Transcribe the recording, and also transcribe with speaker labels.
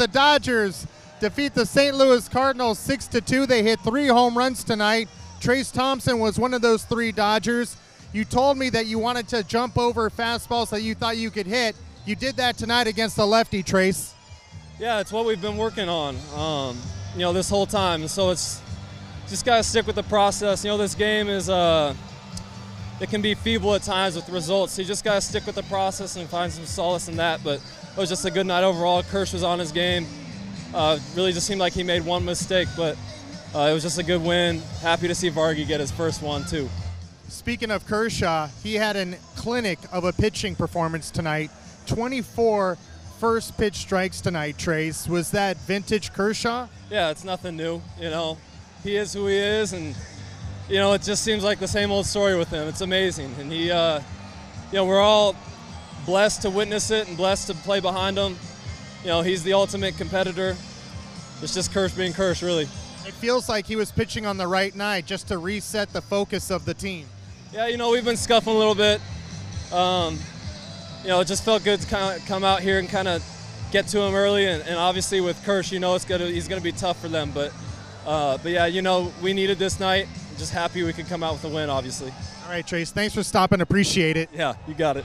Speaker 1: The Dodgers defeat the St. Louis Cardinals 6 to 2. They hit three home runs tonight. Trayce Thompson was one of those three Dodgers. You told me that you wanted to jump over fastballs that you thought you could hit. You did that tonight against the lefty, Trayce.
Speaker 2: Yeah, it's what we've been working on, um, you know, this whole time. So it's just got to stick with the process. You know, this game is, uh, it can be feeble at times with results. So you just got to stick with the process and find some solace in that. But it was just a good night overall. Kersh was on his game. Uh, really just seemed like he made one mistake, but uh, it was just a good win. Happy to see Vargy get his first one, too.
Speaker 1: Speaking of Kershaw, he had a clinic of a pitching performance tonight. 24 first pitch strikes tonight, Trayce. Was that vintage Kershaw?
Speaker 2: Yeah, it's nothing new. You know, he is who he is, and you know, it just seems like the same old story with him. It's amazing, and he, uh, you know, we're all blessed to witness it and blessed to play behind him. You know, he's the ultimate competitor. It's just Kersh being Kersh, really.
Speaker 1: It feels like he was pitching on the right night just to reset the focus of the team.
Speaker 2: Yeah, you know, we've been scuffing a little bit. Um, you know, it just felt good to kind of come out here and kind of get to him early. And, and obviously with Kersh, you know, it's gonna he's gonna be tough for them. But uh, but yeah, you know, we needed this night. Just happy we could come out with a win, obviously.
Speaker 1: All right, Trayce. Thanks for stopping. Appreciate it.
Speaker 2: Yeah, you got it.